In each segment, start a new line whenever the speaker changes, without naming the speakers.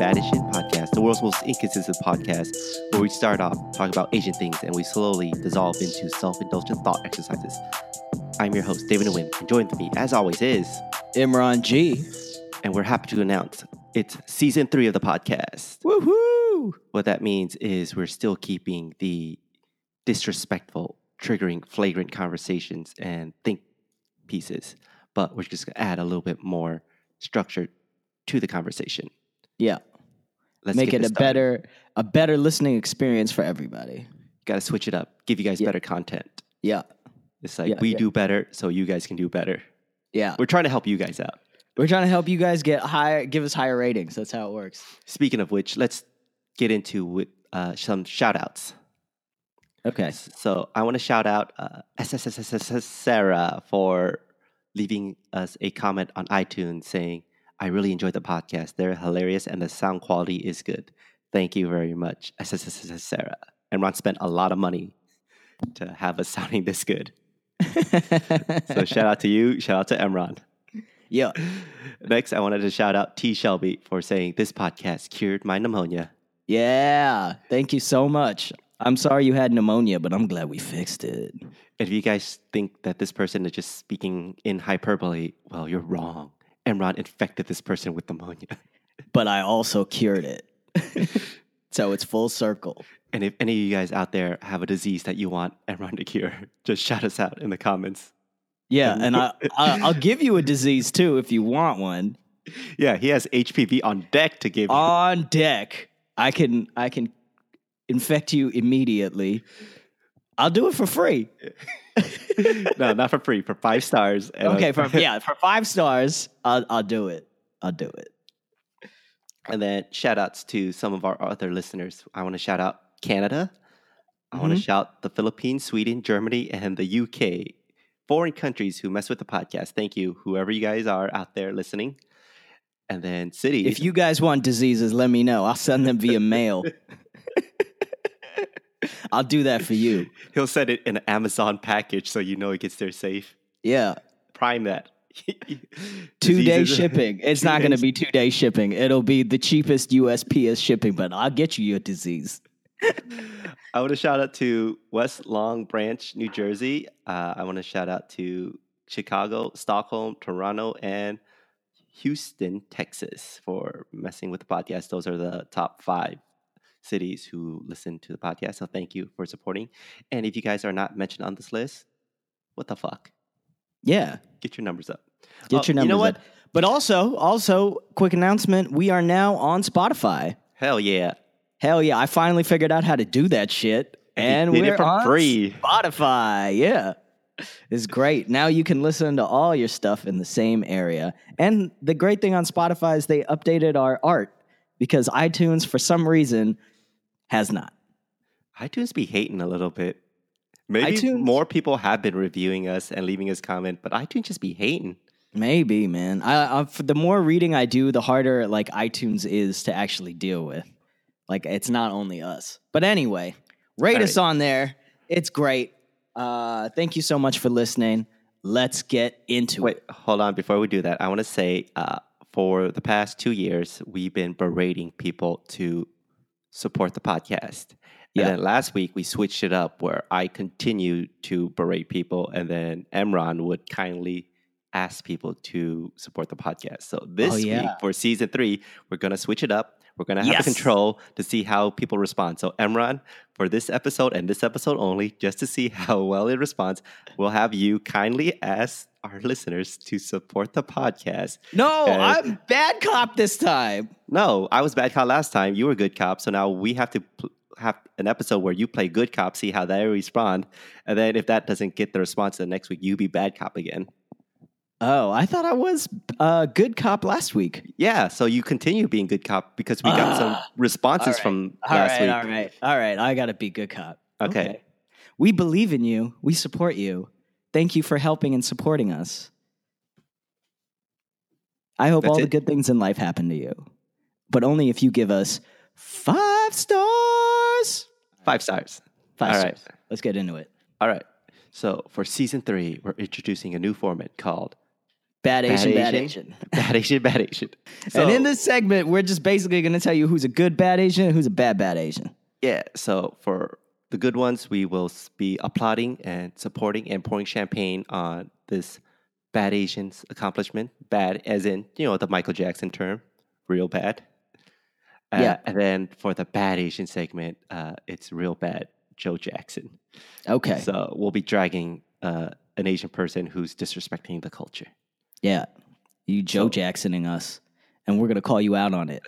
Hello, and welcome to the Bad Asian Podcast, the world's most inconsistent podcast, where we start off talking about Asian things and we slowly dissolve into self indulgent thought exercises. I'm your host, David Nguyen, and joined me, as always, is,
Imran G.
and we're happy to announce it's season three of the podcast.
Woohoo!
What that means is we're still keeping the disrespectful, triggering, flagrant conversations and think pieces, but we're just gonna add a little bit more structure to the conversation.
Yeah.
Let's
Make it a
started.
better a better listening experience for everybody.
Got to switch it up. Give you guys
Yeah.
better content.
Yeah.
It's like
Yeah,
we
yeah.
do better, so you guys can do better.
Yeah.
We're trying to help you guys out.
We're trying to help you guys get higher give us higher ratings. That's how it works.
Speaking of which, let's get into with, uh, some shout outs.
Okay.
So I want to shout out uh, SSSSS Sarah for leaving us a comment on iTunes saying, I really enjoyed the podcast. They're hilarious and the sound quality is good. Thank you very much, Sarah. And Ron spent a lot of money to have us sounding this good. So shout out to you. Shout out to Imran.
yeah.
Next, I wanted to shout out T. Shelby for saying this podcast cured my pneumonia.
Yeah. Thank you so much. I'm sorry you had pneumonia, but I'm glad we fixed it.
If you guys think that this person is just speaking in hyperbole, well, you're wrong. Imran infected this person with pneumonia.
But I also cured it. so it's full circle.
And if any of you guys out there have a disease that you want Imran to cure, just shout us out in the comments.
Yeah, and I, I I'll give you a disease too if you want one.
Yeah, he has HPV on deck to give you.
on deck. I can I can infect you immediately. I'll do it for free.
No, not for free, for five stars.
Okay, for yeah, for five stars, I'll I'll do it. I'll do it.
And then shout outs to some of our other listeners. I want to shout out Canada. I want to
mm-hmm.
shout the Philippines, Sweden, Germany, and the UK. Foreign countries who mess with the podcast. Thank you, whoever you guys are out there listening. And then cities.
If you guys want diseases, let me know. I'll send them via mail. I'll do that for you.
he'll send it in an Amazon package so you know it gets there safe.
Yeah.
Prime that.
Two day shipping. It's not going to be two day shipping. It'll be the cheapest USPS shipping, but I'll get you your disease.
I want to shout out to West Long Branch, New Jersey. Uh, I want to shout out to Chicago, Stockholm, Toronto, and Houston, Texas for messing with the podcast. Those are the top five cities who listen to the podcast. So thank you for supporting. And if you guys are not mentioned on this list, what the fuck?
Yeah.
Get your numbers up.
Get
Oh,
your numbers
You know what?
up. But also, also, quick announcement: we are now on Spotify.
Hell yeah.
Hell yeah! I finally figured out how to do that shit, and we're
for
on
free.
Spotify. Yeah, it's great. Now you can listen to all your stuff in the same area. And the great thing on Spotify is they updated our art because iTunes, for some reason, has not.
iTunes be hating a little bit. Maybe
iTunes-
more people have been reviewing us and leaving us comment, but iTunes just be hating.
Maybe, man. I, I for the more reading I do, the harder like iTunes is to actually deal with. Like it's not only us. But anyway, rate
All
us on there. It's great. Uh, thank you so much for listening. Let's get into
Wait,
it.
hold on. Before we do that, I want to say uh, for the past two years, we've been berating people to support the podcast.
Yeah.
And then last week, we switched it up where I continued to berate people, and then Imran would kindly ask people to support the podcast. So this
Oh, yeah.
week, for season three, we're going to switch it up. We're going to have
Yes.
a control to see how people respond. So, Imran, for this episode and this episode only, just to see how well it responds, we'll have you kindly ask our listeners to support the podcast.
No,
Okay.
I'm bad cop this time.
No, I was bad cop last time. You were good cop. So now we have to pl- have an episode where you play good cop, see how they respond. And then if that doesn't get the response, then next week you be bad cop again.
Oh, I thought I was uh, good cop last week.
Yeah. So you continue being good cop because we got some
Ah.
responses
All right.
from last
right,
week.
all right, all right. I got to be good cop.
Okay.
We believe in you. We support you. Thank you for helping and supporting us. I hope
That's
all the good things in life happen to you, but only if you give us five stars.
Five stars.
Five
All
stars.
right.
Let's get into it.
All right. So for season three, we're introducing a new format called
Bad Asian, bad Asian.
bad Asian, bad Asian.
and in this segment, we're just basically going to tell you who's a good bad Asian and who's a bad bad Asian.
yeah, so for the good ones, we will be applauding and supporting and pouring champagne on this bad Asian's accomplishment. Bad as in, you know, the Michael Jackson term, real bad. Uh,
Yeah.
And then for the bad Asian segment, uh, it's real bad Joe Jackson.
Okay.
So we'll be dragging uh, an Asian person who's disrespecting the culture.
Yeah. You Joe Jacksoning us, and we're going to call you out on it.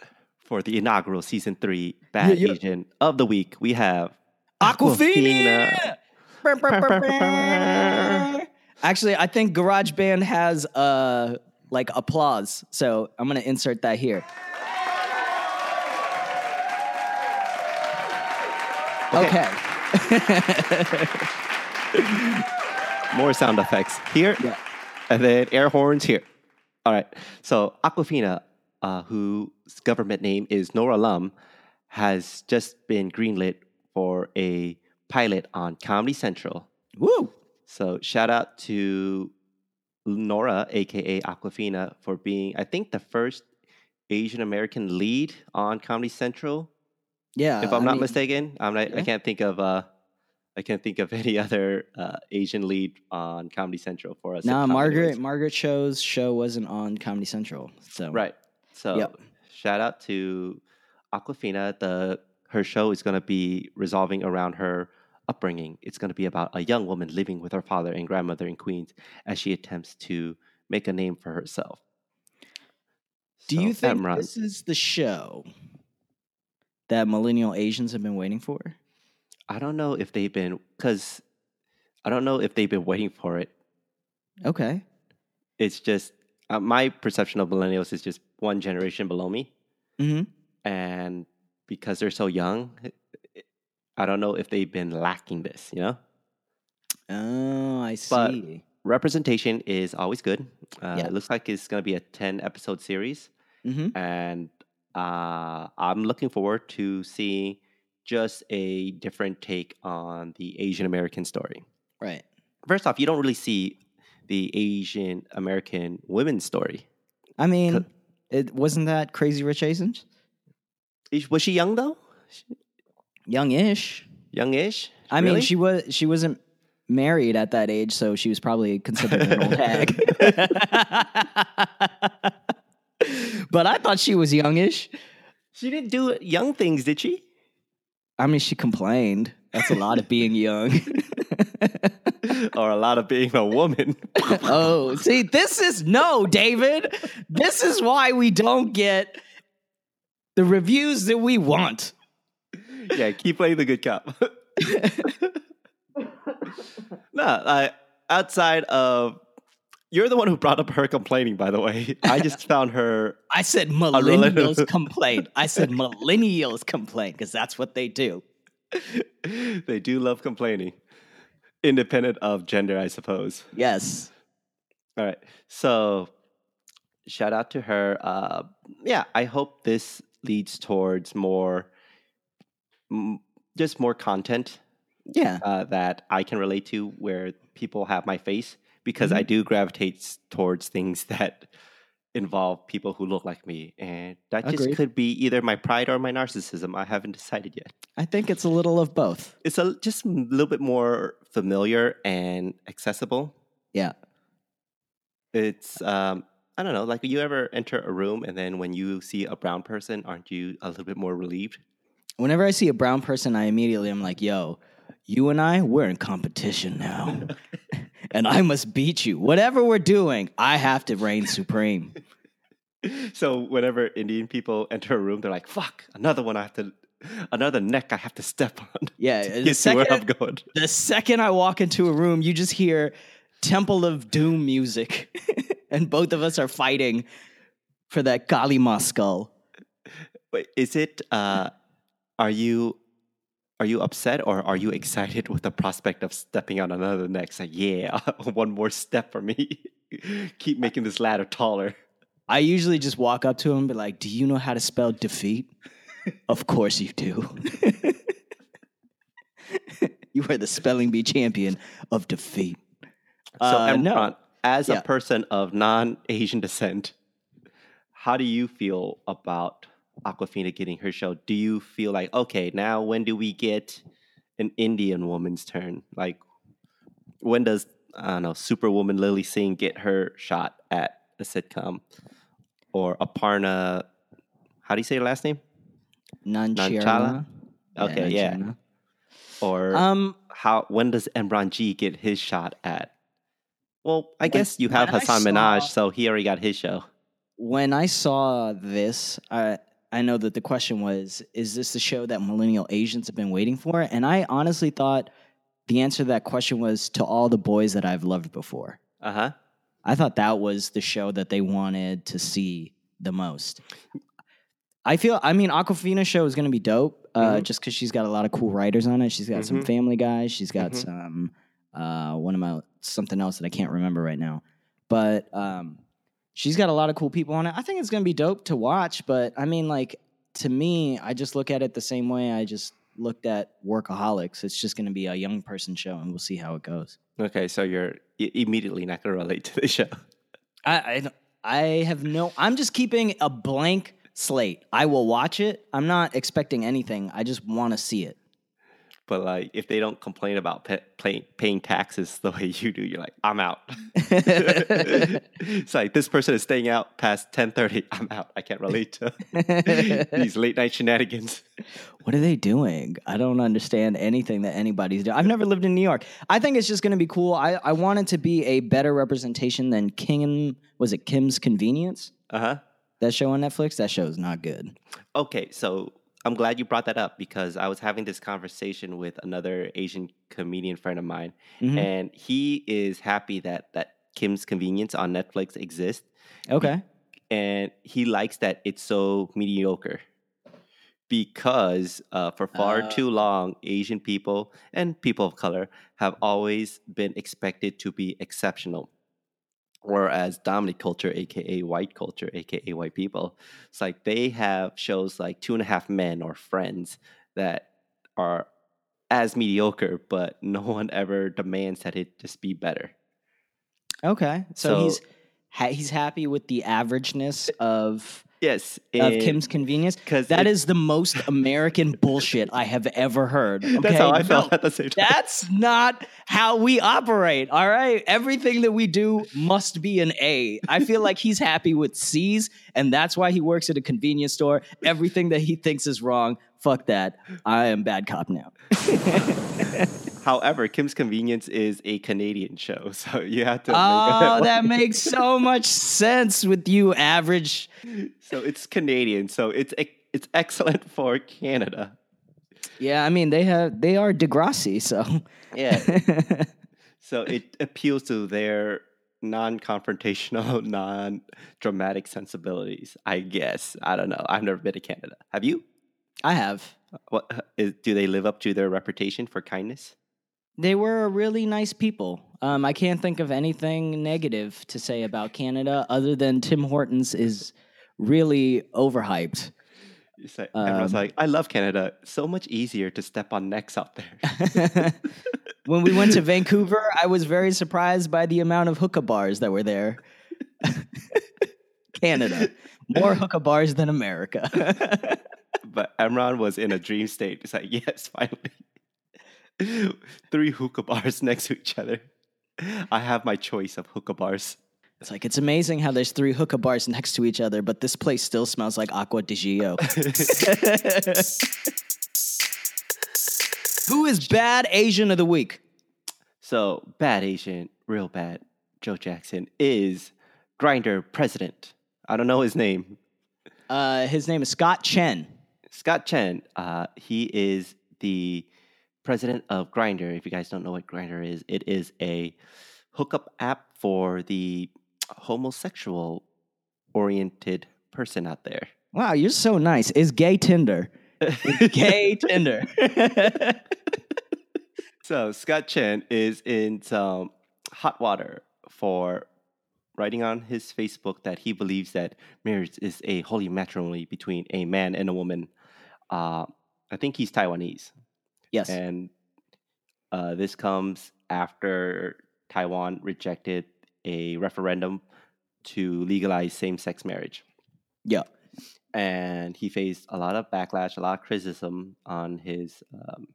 For the inaugural season three Bad
Yeah, yeah.
Asian of the week, we have
Awkwafina! Actually, I think GarageBand has uh like applause, so I'm gonna insert that here. Okay.
more sound effects here,
Yeah.
And then air horns here. All right. So Awkwafina, uh, whose government name is Nora Lum, has just been greenlit for a pilot on Comedy Central.
Woo!
So shout out to Nora, aka Awkwafina, for being, I think, the first Asian American lead on Comedy Central.
Yeah.
if I'm
I
not
mean,
mistaken, I'm not,
yeah.
I can't think of uh, I can't think of any other uh, Asian lead on Comedy Central for us.
Nah, Margaret Margaret Cho's show wasn't on Comedy Central. So
Right. So
Yep.
shout out to Awkwafina. The her show is going to be resolving around her upbringing. It's going to be about a young woman living with her father and grandmother in Queens as she attempts to make a name for herself.
Do
So,
you think
Imran,
this is the show that millennial Asians have been waiting for?
I don't know if they've been because I don't know if they've been waiting for it.
Okay.
It's just uh, my perception of millennials is just one generation below me.
Mm-hmm.
and because they're so young, I don't know if they've been lacking this. You know,
Oh, I see.
But- representation is always good. Uh,
Yeah.
It looks like it's going to be a ten episode series,
mm-hmm.
and uh, I'm looking forward to seeing just a different take on the Asian American story.
Right.
First off, you don't really see the Asian American women's story.
I mean, it wasn't that Crazy Rich Asians?
Is- Was she young though?
Youngish.
Youngish?
I mean, she was she wasn't married at that age, so she was probably considered an old hag. but I thought she was youngish.
She didn't do young things, did she?
I mean, she complained. That's a lot of being young.
or a lot of being a woman.
oh, see, this is no, David. This is why we don't get the reviews that we want.
yeah, keep playing the good cop. no, I, outside of you're the one who brought up her complaining. By the way, I just found her.
I said millennials complain. I said millennials complain because that's what they do.
they do love complaining, independent of gender, I suppose.
Yes.
All right, so shout out to her. Uh, yeah, I hope this leads towards more, mm, just more content
Yeah.
uh, that I can relate to where people have my face because
Mm-hmm.
I do gravitate towards things that involve people who look like me. And that just could be either my pride or my narcissism. I haven't decided yet.
I think it's a little of both.
It's a, just a little bit more familiar and accessible.
Yeah.
It's, um, I don't know, like you ever enter a room and then when you see a brown person, aren't you a little bit more relieved?
Whenever I see a brown person, I immediately am like, yo, you and I, we're in competition now. and I must beat you. Whatever we're doing, I have to reign supreme.
So whenever Indian people enter a room, they're like, fuck, another one I have to, another neck I have to step on.
Yeah.
to
The
to where I'm
second,
going.
the second I walk into a room, you just hear Temple of Doom music. and both of us are fighting for that Kali Ma skull.
Wait, is it? Uh, are you are you upset or are you excited with the prospect of stepping on another? It's like, yeah, one more step for me. Keep making this ladder taller.
I usually just walk up to him and be like, Do you know how to spell defeat? of course you do. you are the spelling bee champion of defeat.
So
Uh,
Imran,
no.
as
Yeah.
a person of non-Asian descent, how do you feel about Awkwafina getting her show? Do you feel like okay, now when do we get an Indian woman's turn? Like when does I don't know Superwoman Lilly Singh get her shot at a sitcom or Aparna? How do you say her last name?
Nancherla.
Okay, yeah.
Nancherla.
Or
Um,
how when does Imran G get his shot at? Well, I guess you have Hasan
Minhaj,
so he already got his show.
when I saw this, I I know that the question was, is this the show that millennial Asians have been waiting for? And I honestly thought the answer to that question was to all the boys that I've loved before.
Uh huh.
I thought that was the show that they wanted to see the most. I feel, I mean, Awkwafina show is going to be dope, uh,
Mhm.
just because she's got a lot of cool writers on it. She's got some
Mhm.
Family Guys. She's got
Mhm.
some uh, one of my something else that I can't remember right now, but um, she's got a lot of cool people on it. I think it's going to be dope to watch. But I mean, like to me, I just look at it the same way I just looked at Workaholics. It's just going to be a young person show, and we'll see how it goes.
Okay, so you're immediately not going to relate to the show.
I, I I have no. I'm just keeping a blank slate. I will watch it. I'm not expecting anything. I just want to see it.
But like, if they don't complain about pa- pay- paying taxes the way you do, you're like, I'm out. it's like this person is staying out past 10:30. I'm out. I can't relate to these late night shenanigans.
what are they doing? I don't understand anything that anybody's doing. I've never lived in New York. I think it's just going to be cool. I, I want it to be a better representation than King. Was it Kim's Convenience?
Uh huh.
That show on Netflix. That show is not good.
Okay, so I'm glad you brought that up because I was having this conversation with another Asian comedian friend of mine,
Mhm.
and he is happy that that Kim's Convenience on Netflix exists,
Okay.
and he likes that it's so mediocre because uh, for far
Uh.
too long, Asian people and people of color have always been expected to be exceptional. Whereas dominant culture, aka white culture, aka white people, it's like they have shows like Two and a Half Men or Friends that are as mediocre, but no one ever demands that it just be better.
Okay. So,
So-
he's ha- he's happy with the averageness of
Yes,
of Kim's Convenience.
because
That is the most American bullshit I have ever heard.
that's how I
No,
felt at the same time.
That's not how we operate. All right. Everything that we do must be an A. I feel like he's happy with C's, and that's why he works at a convenience store. Everything that he thinks is wrong, fuck that. I am bad cop now.
However, Kim's Convenience is a Canadian show, so you have to.
oh,
make
that makes so much sense with you, average.
so it's Canadian, so it's it's excellent for Canada.
Yeah, I mean they have they are Degrassi, so
Yeah. so it appeals to their non-confrontational, non-dramatic sensibilities. I guess I don't know. I've never been to Canada. Have you?
I have.
What is, do they live up to their reputation for kindness?
They were a really nice people. Um, I can't think of anything negative to say about Canada other than Tim Hortons is really overhyped.
Like, everyone's
Um,
like, I love Canada. So much easier to step on necks out there.
when we went to Vancouver, I was very surprised by the amount of hookah bars that were there. Canada, more hookah bars than America.
but Imran was in a dream state. It's like, yes, finally. Three hookah bars next to each other. I have my choice of hookah bars.
it's like it's amazing how there's three hookah bars next to each other, but this place still smells like Acqua di Gio. Who is bad Asian of the week?
So, bad Asian, real bad, Joe Jackson is Grindr president. I don't know his name.
Uh, his name is Scott Chen.
Scott Chen. Uh, he is the president of Grindr. If you guys don't know what Grindr is, it is a hookup app for the homosexual oriented person out there.
Wow, you're so nice. It's gay Tinder? It's gay Tinder.
So Scott Chen is in some hot water for writing on his Facebook that he believes that marriage is a holy matrimony between a man and a woman. Uh, I think he's Taiwanese,
yes.
and uh, this comes after Taiwan rejected a referendum to legalize same-sex marriage.
Yeah.
and he faced a lot of backlash, a lot of criticism on his um,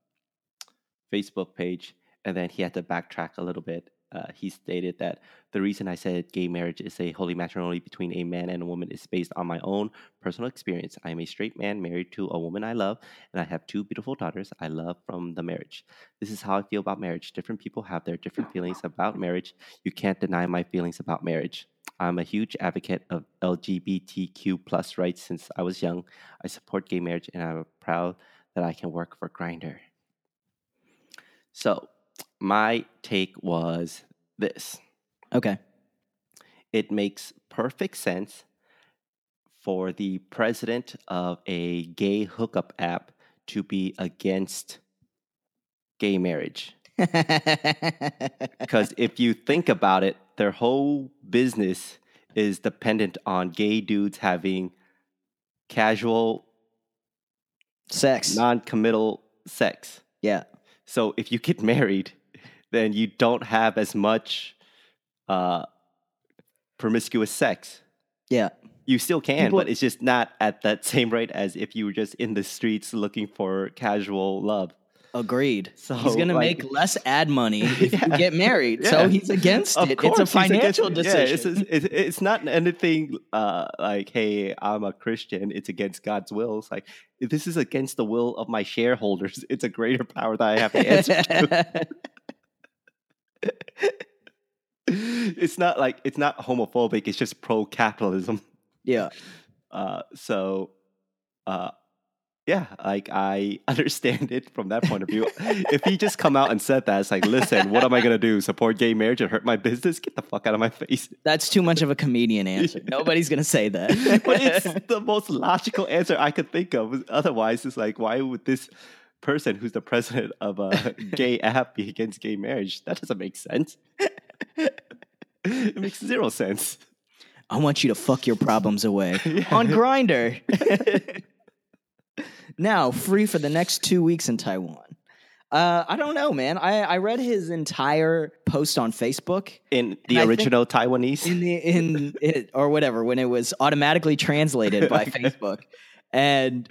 Facebook page, and then he had to backtrack a little bit. Uh, he stated that the reason I said gay marriage is a holy matrimony between a man and a woman is based on my own personal experience. I am a straight man married to a woman I love, and I have two beautiful daughters I love from the marriage. This is how I feel about marriage. Different people have their different feelings about marriage. You can't deny my feelings about marriage. I'm a huge advocate of LGBTQ plus rights since I was young. I support gay marriage and I'm proud that I can work for Grindr. So, my take was this.
Okay.
It makes perfect sense for the president of a gay hookup app to be against gay marriage. Because if you think about it, their whole business is dependent on gay dudes having casual,
Sex.
non committal sex.
yeah.
So if you get married, then you don't have as much uh, promiscuous sex.
Yeah.
You still can,
People-
but it's just not at that same rate as if you were just in the streets looking for casual love.
Agreed.
So,
he's going to
like-
make less ad money if
Yeah.
you get married.
Yeah.
So he's against
Of
it. it's a
he's against
financial
it. Yeah, it's, it's, it's not anything uh, like, hey, I'm a Christian. It's against God's will. It's like, this is against the will of my shareholders. It's a greater power that I have to answer to. it's not like, it's not homophobic. It's just pro capitalism.
yeah.
Uh, so, uh, yeah, like I understand it from that point of view. if he just come out and said that, it's like, listen, what am I gonna do? Support gay marriage and hurt my business? Get the fuck out of my face!
That's too much of a comedian answer. Nobody's going to say that.
but it's the most logical answer I could think of. Otherwise, it's like, why would this person who's the president of a gay app be against gay marriage? That doesn't make sense. it makes zero sense.
I want you to fuck your problems away
Yeah.
on Grindr. now, free for the next two weeks in Taiwan. Uh, I don't know, man. I, I read his entire post on Facebook
In the original Taiwanese,
in the in it, or whatever when it was automatically translated by Facebook, and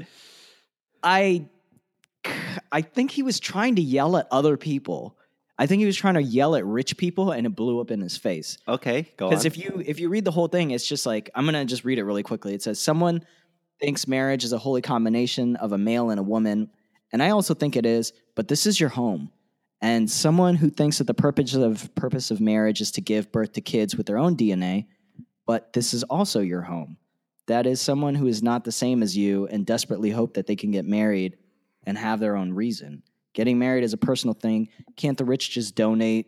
I I think he was trying to yell at other people. I think he was trying to yell at rich people, and it blew up in his face.
okay, go on.
Because if you if you read the whole thing, it's just like I'm gonna just read it really quickly. It says someone thinks marriage is a holy combination of a male and a woman, and I also think it is. But this is your home, and someone who thinks that the purpose of purpose of marriage is to give birth to kids with their own DNA, but this is also your home. That is someone who is not the same as you and desperately hope that they can get married and have their own reason. Getting married is a personal thing. Can't the rich just donate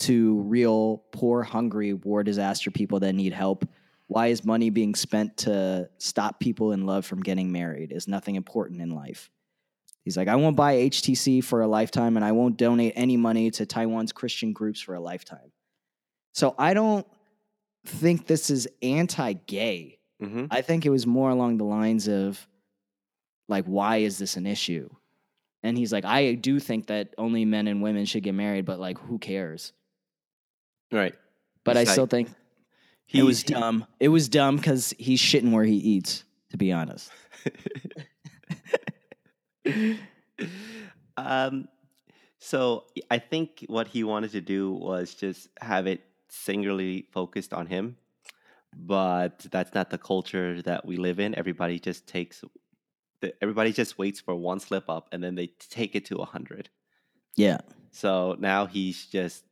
to real poor, hungry, war disaster people that need help? Why is money being spent to stop people in love from getting married? Is nothing important in life? He's like, I won't buy HTC for a lifetime and I won't donate any money to Taiwan's Christian groups for a lifetime. So I don't think this is anti gay.
Mhm.
I think it was more along the lines of, like, why is this an issue? And he's like, I do think that only men and women should get married, but like, who cares?
right.
But
It's
I still think
He
it was dumb. It was dumb because he's shitting where he eats, to be honest.
um, so I think what he wanted to do was just have it singularly focused on him, but that's not the culture that we live in. Everybody just takes, the, everybody just waits for one slip up and then they take it to a hundred.
Yeah.
So now he's just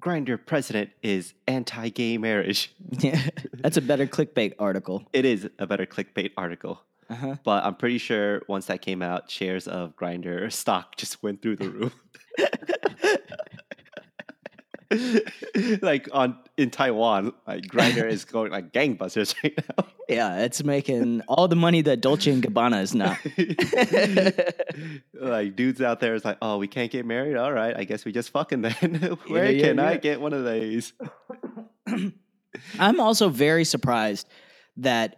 grindr president is anti-gay marriage.
Yeah. That's a better clickbait article.
It is a better clickbait article.
Uh-huh.
But I'm pretty sure once that came out, shares of Grindr stock just went through the roof. like on in Taiwan, like Grindr is going like gangbusters right now.
Yeah, it's making all the money that Dolce and Gabbana is not.
like dudes out there is like, oh, we can't get married. All right, I guess we just fucking then. Where
yeah,
can I get one of these?
I'm also very surprised that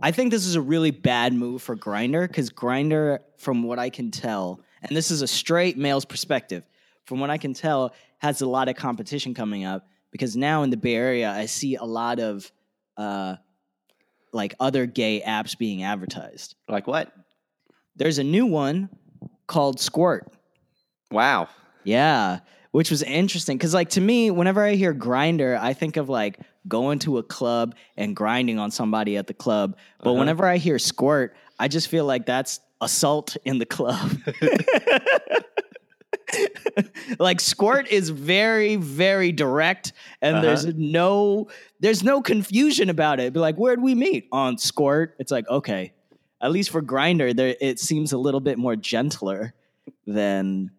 I think this is a really bad move for Grindr because Grindr, from what I can tell, and this is a straight male's perspective, from what I can tell, has a lot of competition coming up because now in the Bay Area, I see a lot of uh, like other gay apps being advertised.
Like what?
There's a new one called Squirt.
Wow.
Yeah, which was interesting because, like, to me, whenever I hear grindr, I think of like going to a club and grinding on somebody at the club. But
Uh-huh.
whenever I hear squirt, I just feel like that's assault in the club. like squirt is very very direct and
Uh-huh.
there's no there's no confusion about it be like where'd we meet on squirt it's like okay at least for grindr there it seems a little bit more gentler than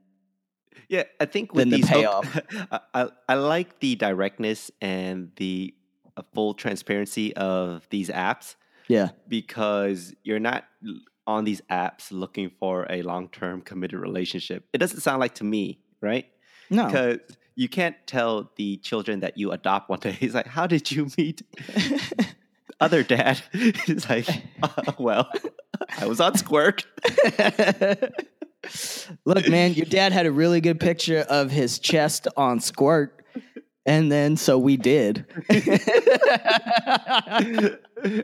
Yeah, I think with
the payoff.
I, I I like the directness and the full transparency of these apps
yeah
because you're not on these apps looking for a long-term committed relationship. It doesn't sound like to me, right?
no
Because you can't tell the children that you adopt one day. It's like, how did you meet other dad? It's like, "Uh, well, I was on Squirt.
Look, man, your dad had a really good picture of his chest on Squirt, and then so we did.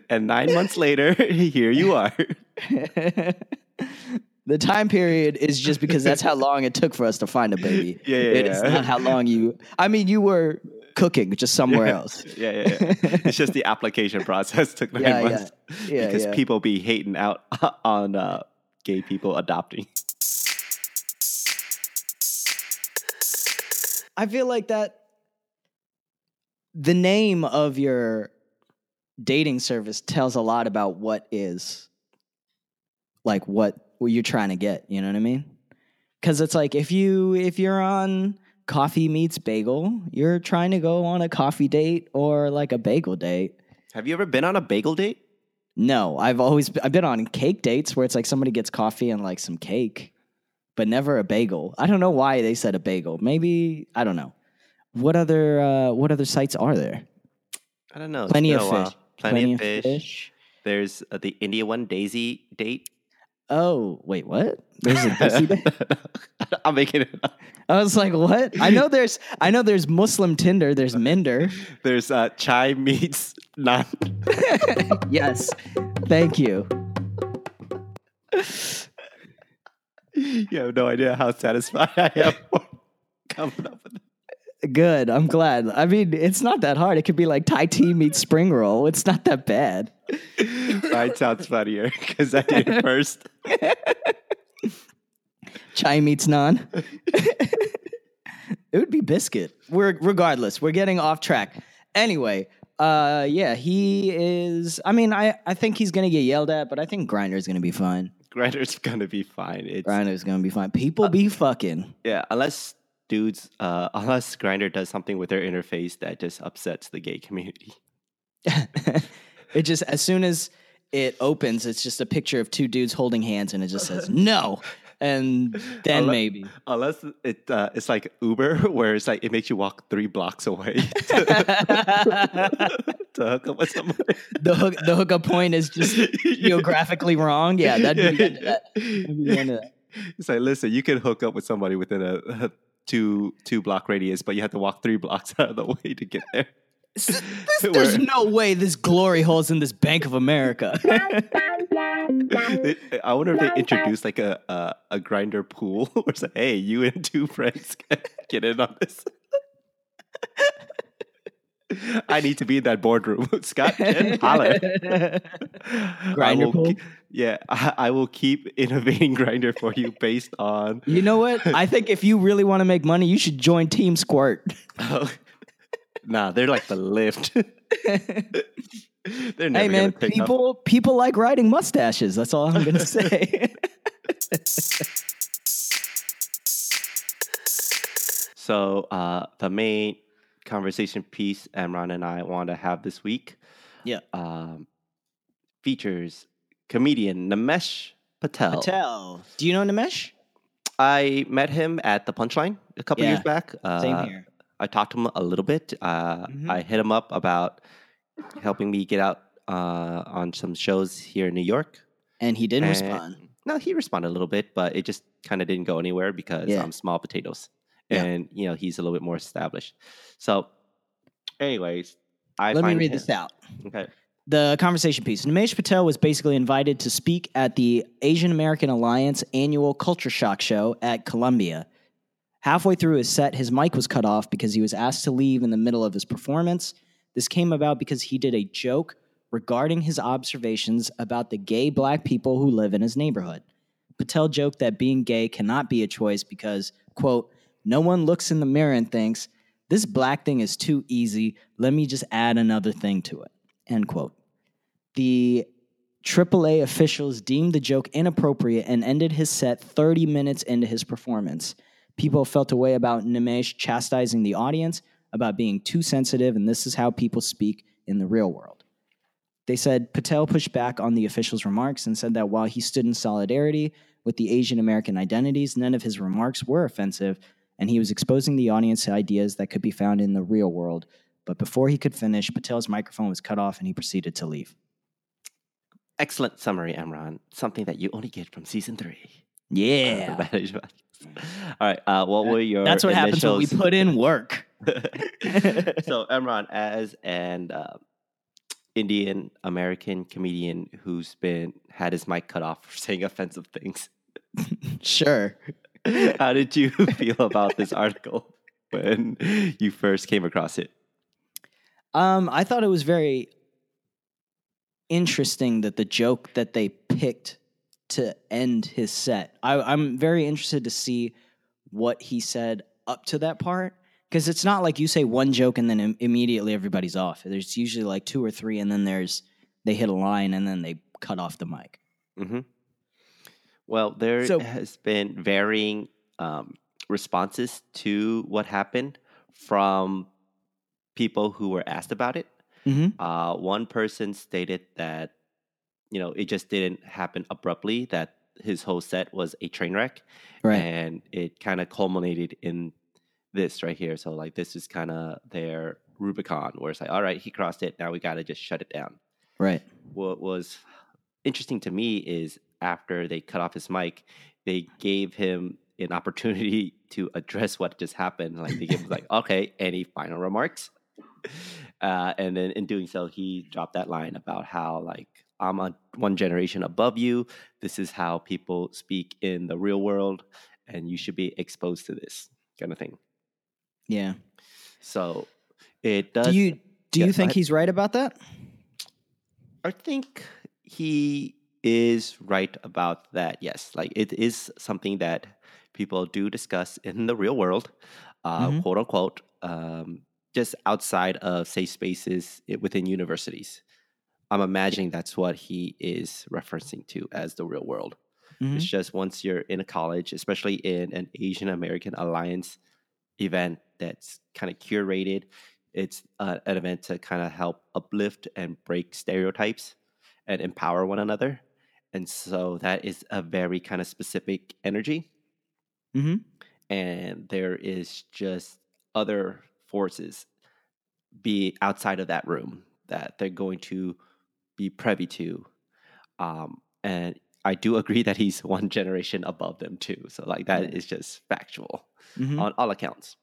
and nine months later, here you are.
the time period is just because that's how long it took for us to find a baby.
Yeah, yeah,
It is
yeah.
not how long you. I mean, you were cooking just somewhere else.
Yeah, yeah, yeah. it's just the application process took nine
Yeah, yeah.
months
Yeah,
because
yeah.
people be hating out on uh, gay people adopting.
I feel like that the name of your dating service tells a lot about what is like what what you're trying to get, you know what I mean? Cuz it's like if you if you're on coffee meets bagel, you're trying to go on a coffee date or like a bagel date.
Have you ever been on a bagel date?
No, I've always I've been on cake dates where it's like somebody gets coffee and like some cake, but never a bagel. I don't know why they said a bagel. Maybe I don't know. What other uh, what other sites are there?
I don't know.
Plenty of fish.
Plenty, of fish. There's uh, the India one, Desi date.
Oh wait, what? There's a Desi date?
I'm making it up.
I was like, what? I know there's I know there's Muslim Tinder. There's Minder.
There's uh, chai meets naan.
yes, thank you.
you have no idea how satisfied I am coming up with that.
Good. I'm glad. I mean, it's not that hard. It could be like Thai tea meets spring roll. It's not that bad.
Mine sounds funnier because I did it first.
Chai meets naan. it would be biscuit. We're regardless. We're getting off track. Anyway, uh, yeah, he is. I mean, I I think he's gonna get yelled at, but I think Grindr's gonna be fine.
Grindr's gonna be fine. It's
Grindr's gonna be fine. People be fucking.
yeah, unless dudes, uh, unless Grindr does something with their interface that just upsets the gay community.
it just as soon as it opens, it's just a picture of two dudes holding hands, and it just says no. And then
Unle-
maybe.
Unless it uh, it's like Uber, where it's like it makes you walk three blocks away to, to hook up with somebody.
the hook the hookup point is just geographically wrong. Yeah, that'd be the of that. That'd be the end of that.
It's like, listen, you can hook up with somebody within a, a two two block radius, but you have to walk three blocks out of the way to get there.
S- this- there's no way this glory hole's in this Bank of America.
I wonder if they introduced like a a, a grindr pool or say, hey, you and two friends get in on this. I need to be in that boardroom. Scott, Chen, holler. Ke- yeah, I, I will keep innovating grindr for you based on.
you know what? I think if you really want to make money, you should join Team Squirt.
nah, they're like the Lyft. they're never
hey man,
gonna up.
people people like riding mustaches. That's all I'm gonna say.
So uh, the main conversation piece Imran and I want to have this week
yeah.
um, features comedian Nimesh Patel.
Patel. Do you know Nimesh?
I met him at the Punchline a couple
Yeah,
years back. Uh,
Same here.
I talked to him a little bit. Uh,
Mhm.
I hit him up about helping me get out uh, on some shows here in New York.
And he didn't
And-
respond.
No, he responded a little bit, but it just kind of didn't go anywhere because
Yeah.
I'm small potatoes,
Yeah.
and you know he's a little bit more established. So Anyways, I
Let me read
him-
this out.
Okay.
The conversation piece. Nimesh Patel was basically invited to speak at the Asian American Alliance annual Culture Shock show at Columbia. Halfway through his set, his mic was cut off because he was asked to leave in the middle of his performance. This came about because he did a joke regarding his observations about the gay black people who live in his neighborhood. Patel joked that being gay cannot be a choice because, quote, no one looks in the mirror and thinks, this black thing is too easy. Let me just add another thing to it. End quote. The AAA officials deemed the joke inappropriate and ended his set 30 minutes into his performance. People felt a way about Nimesh chastising the audience about being too sensitive, and this is how people speak in the real world. They said Patel pushed back on the officials' remarks and said that while he stood in solidarity with the Asian American identities, none of his remarks were offensive, and he was exposing the audience to ideas that could be found in the real world. But before he could finish, Patel's microphone was cut off and he proceeded to leave.
Excellent summary, Imran. Something that you only get from season three.
Yeah.
All right. Uh, what were your
That's what happens when we put in work.
so Imran, as an uh, Indian American comedian who's been had his mic cut off for saying offensive things,
Sure.
how did you feel about this article when you first came across it?
Um, I thought it was very interesting that the joke that they picked to end his set. I, I'm very interested to see what he said up to that part because it's not like you say one joke and then im- immediately everybody's off. There's usually like two or three, and then there's they hit a line and then they cut off the mic.
hmm Well, there
So-
has been varying um, responses to what happened from people who were asked about it.
Mm-hmm.
Uh, one person stated that you know it just didn't happen abruptly. That his whole set was a train wreck,
Right.
and it kind of culminated in this right here. So like this is kind of their Rubicon, where it's like, all right, he crossed it. Now we got to just shut it down.
Right.
What was interesting to me is after they cut off his mic, they gave him an opportunity to address what just happened. Like they gave him like, okay, any final remarks? Uh, and then in doing so, he dropped that line about how like I'm a one generation above you. This is how people speak in the real world, and you should be exposed to this kind of thing.
Yeah.
So it does.
Do you do
Yeah,
you think he's right about that?
I think he is right about that. Yes, like it is something that people do discuss in the real world, uh,
Mhm.
quote unquote, um, just outside of safe spaces within universities. I'm imagining that's what he is referencing to as the real world.
Mhm.
It's just once you're in a college, especially in an Asian American Alliance event that's kind of curated, it's uh, an event to kind of help uplift and break stereotypes and empower one another. And so that is a very kind of specific energy.
Mhm.
And there is just other forces be outside of that room that they're going to be privy to. Um, and I do agree that he's one generation above them too. So like that is just factual
Mhm.
on all accounts.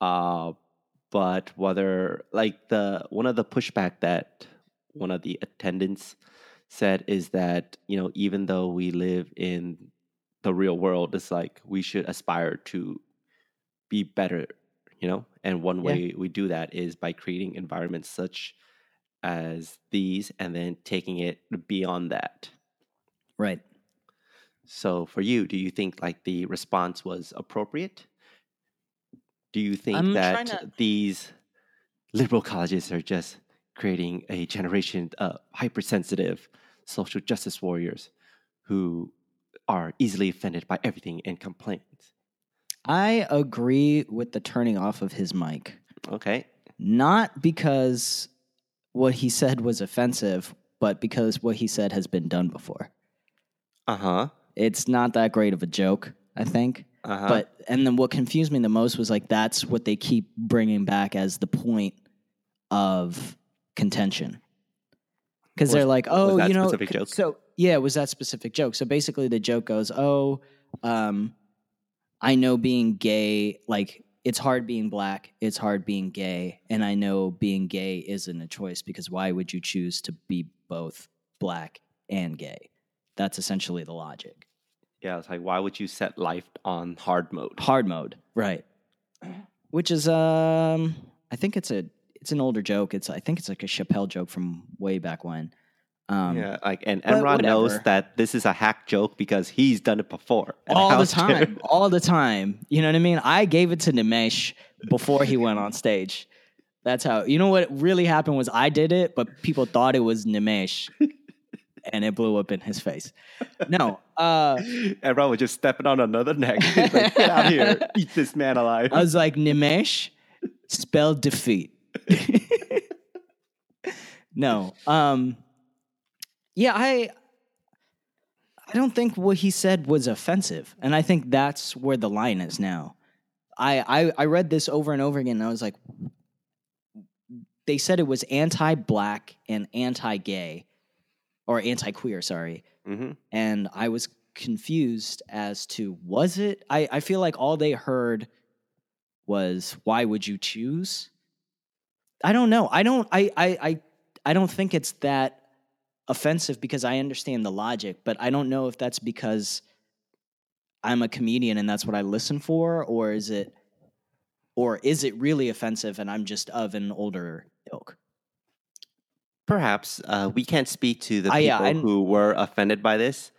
Uh, but whether like the one of the pushback that one of the attendants said is that you know even though we live in the real world, it's like we should aspire to be better, you know. And one
Yeah.
way we do that is by creating environments such as these, and then taking it beyond that.
Right.
So for you, do you think like the response was appropriate? Do you think
I'm
that
to-
these liberal colleges are just creating a generation of hypersensitive social justice warriors who are easily offended by everything and complain?
I agree with the turning off of his mic.
Okay.
Not because what he said was offensive, but because what he said has been done before.
Uh huh.
It's not that great of a joke, I think.
Uh huh.
But and then what confused me the most was like that's what they keep bringing back as the point of contention. Because they're like,
was
oh,
that
you know,
specific joke?
so yeah, it was that specific joke. So basically, the joke goes, oh, um, I know being gay, like it's hard being black, it's hard being gay, and I know being gay isn't a choice because why would you choose to be both black and gay? That's essentially the logic.
Yeah, it's like why would you set life on hard mode?
Hard mode, right? Which is, um, I think it's a it's an older joke. It's I think it's like a Chappelle joke from way back when. Um,
yeah, like and
but
Imran knows that this is a hack joke because he's done it before.
All the time, all the time. You know what I mean? I gave it to Nimesh before he went on stage. That's how. You know what really happened was I did it, but people thought it was Nimesh, and it blew up in his face. No, uh,
Imran was just stepping on another neck. Like, Get out here, eat this man alive.
I was like Nimesh, spell defeat. no, um, yeah, I, I don't think what he said was offensive, and I think that's where the line is now. I, I, I read this over and over again, and I was like, they said it was anti-black and anti-gay, or anti-queer. Sorry,
hmm
and I was confused as to was it. I, I feel like all they heard was why would you choose? I don't know. I don't I I I, I don't think it's that offensive because I understand the logic, but I don't know if that's because I'm a comedian and that's what I listen for, or is it or is it really offensive and I'm just of an older ilk?
Perhaps uh, we can't speak to the people
yeah,
who were offended by this.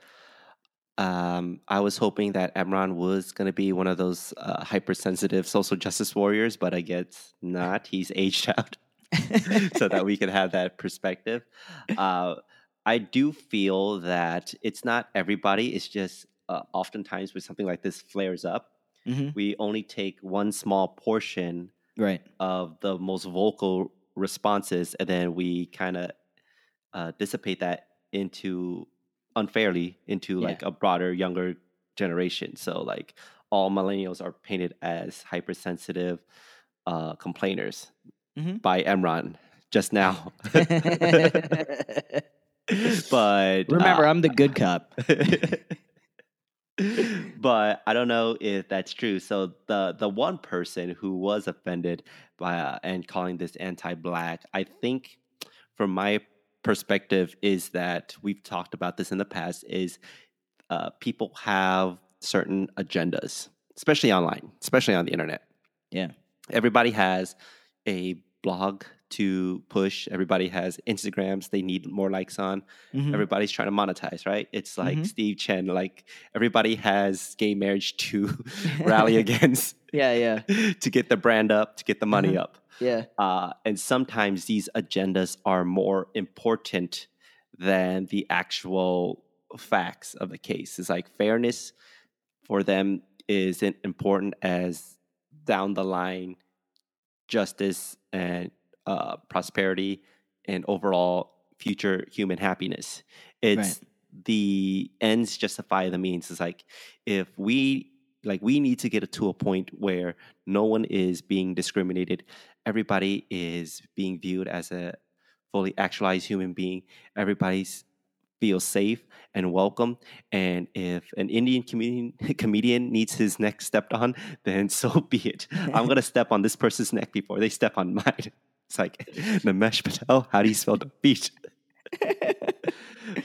Um, I was hoping that Imran was going to be one of those uh, hypersensitive social justice warriors, but I guess not. He's aged out. so that we can have that perspective. Uh, I do feel that it's not everybody. It's just uh, oftentimes when something like this flares up,
hmm
we only take one small portion
Right.
of the most vocal responses, and then we kind of uh, dissipate that into unfairly into
Yeah.
like a broader, younger generation. So like all millennials are painted as hypersensitive uh, complainers
Mhm.
by Imran just now. but
Remember,
uh,
I'm the good cop.
but I don't know if that's true. So the the one person who was offended by uh, and calling this anti-black, I think, from my perspective, is that we've talked about this in the past. Is uh, people have certain agendas, especially online, especially on the internet.
Yeah.
Everybody has a blog to push. Everybody has Instagrams they need more likes on
Mhm.
everybody's trying to monetize, right? It's like
Mhm.
Steve Chen, like everybody has gay marriage to rally against
Yeah, yeah,
to get the brand up, to get the money
Mhm.
up.
Yeah.
Uh, and sometimes these agendas are more important than the actual facts of the case. It's like fairness for them isn't important as down the line justice and uh, prosperity and overall future human happiness. It's the ends justify the means. It's like if we like we need to get it to a point where no one is being discriminated. Everybody is being viewed as a fully actualized human being. Everybody's feels safe and welcome. And if an Indian comedian comedian needs his neck stepped on, then so be it. I'm gonna step on this person's neck before they step on mine. It's like Nimesh Patel. How do you spell defeat?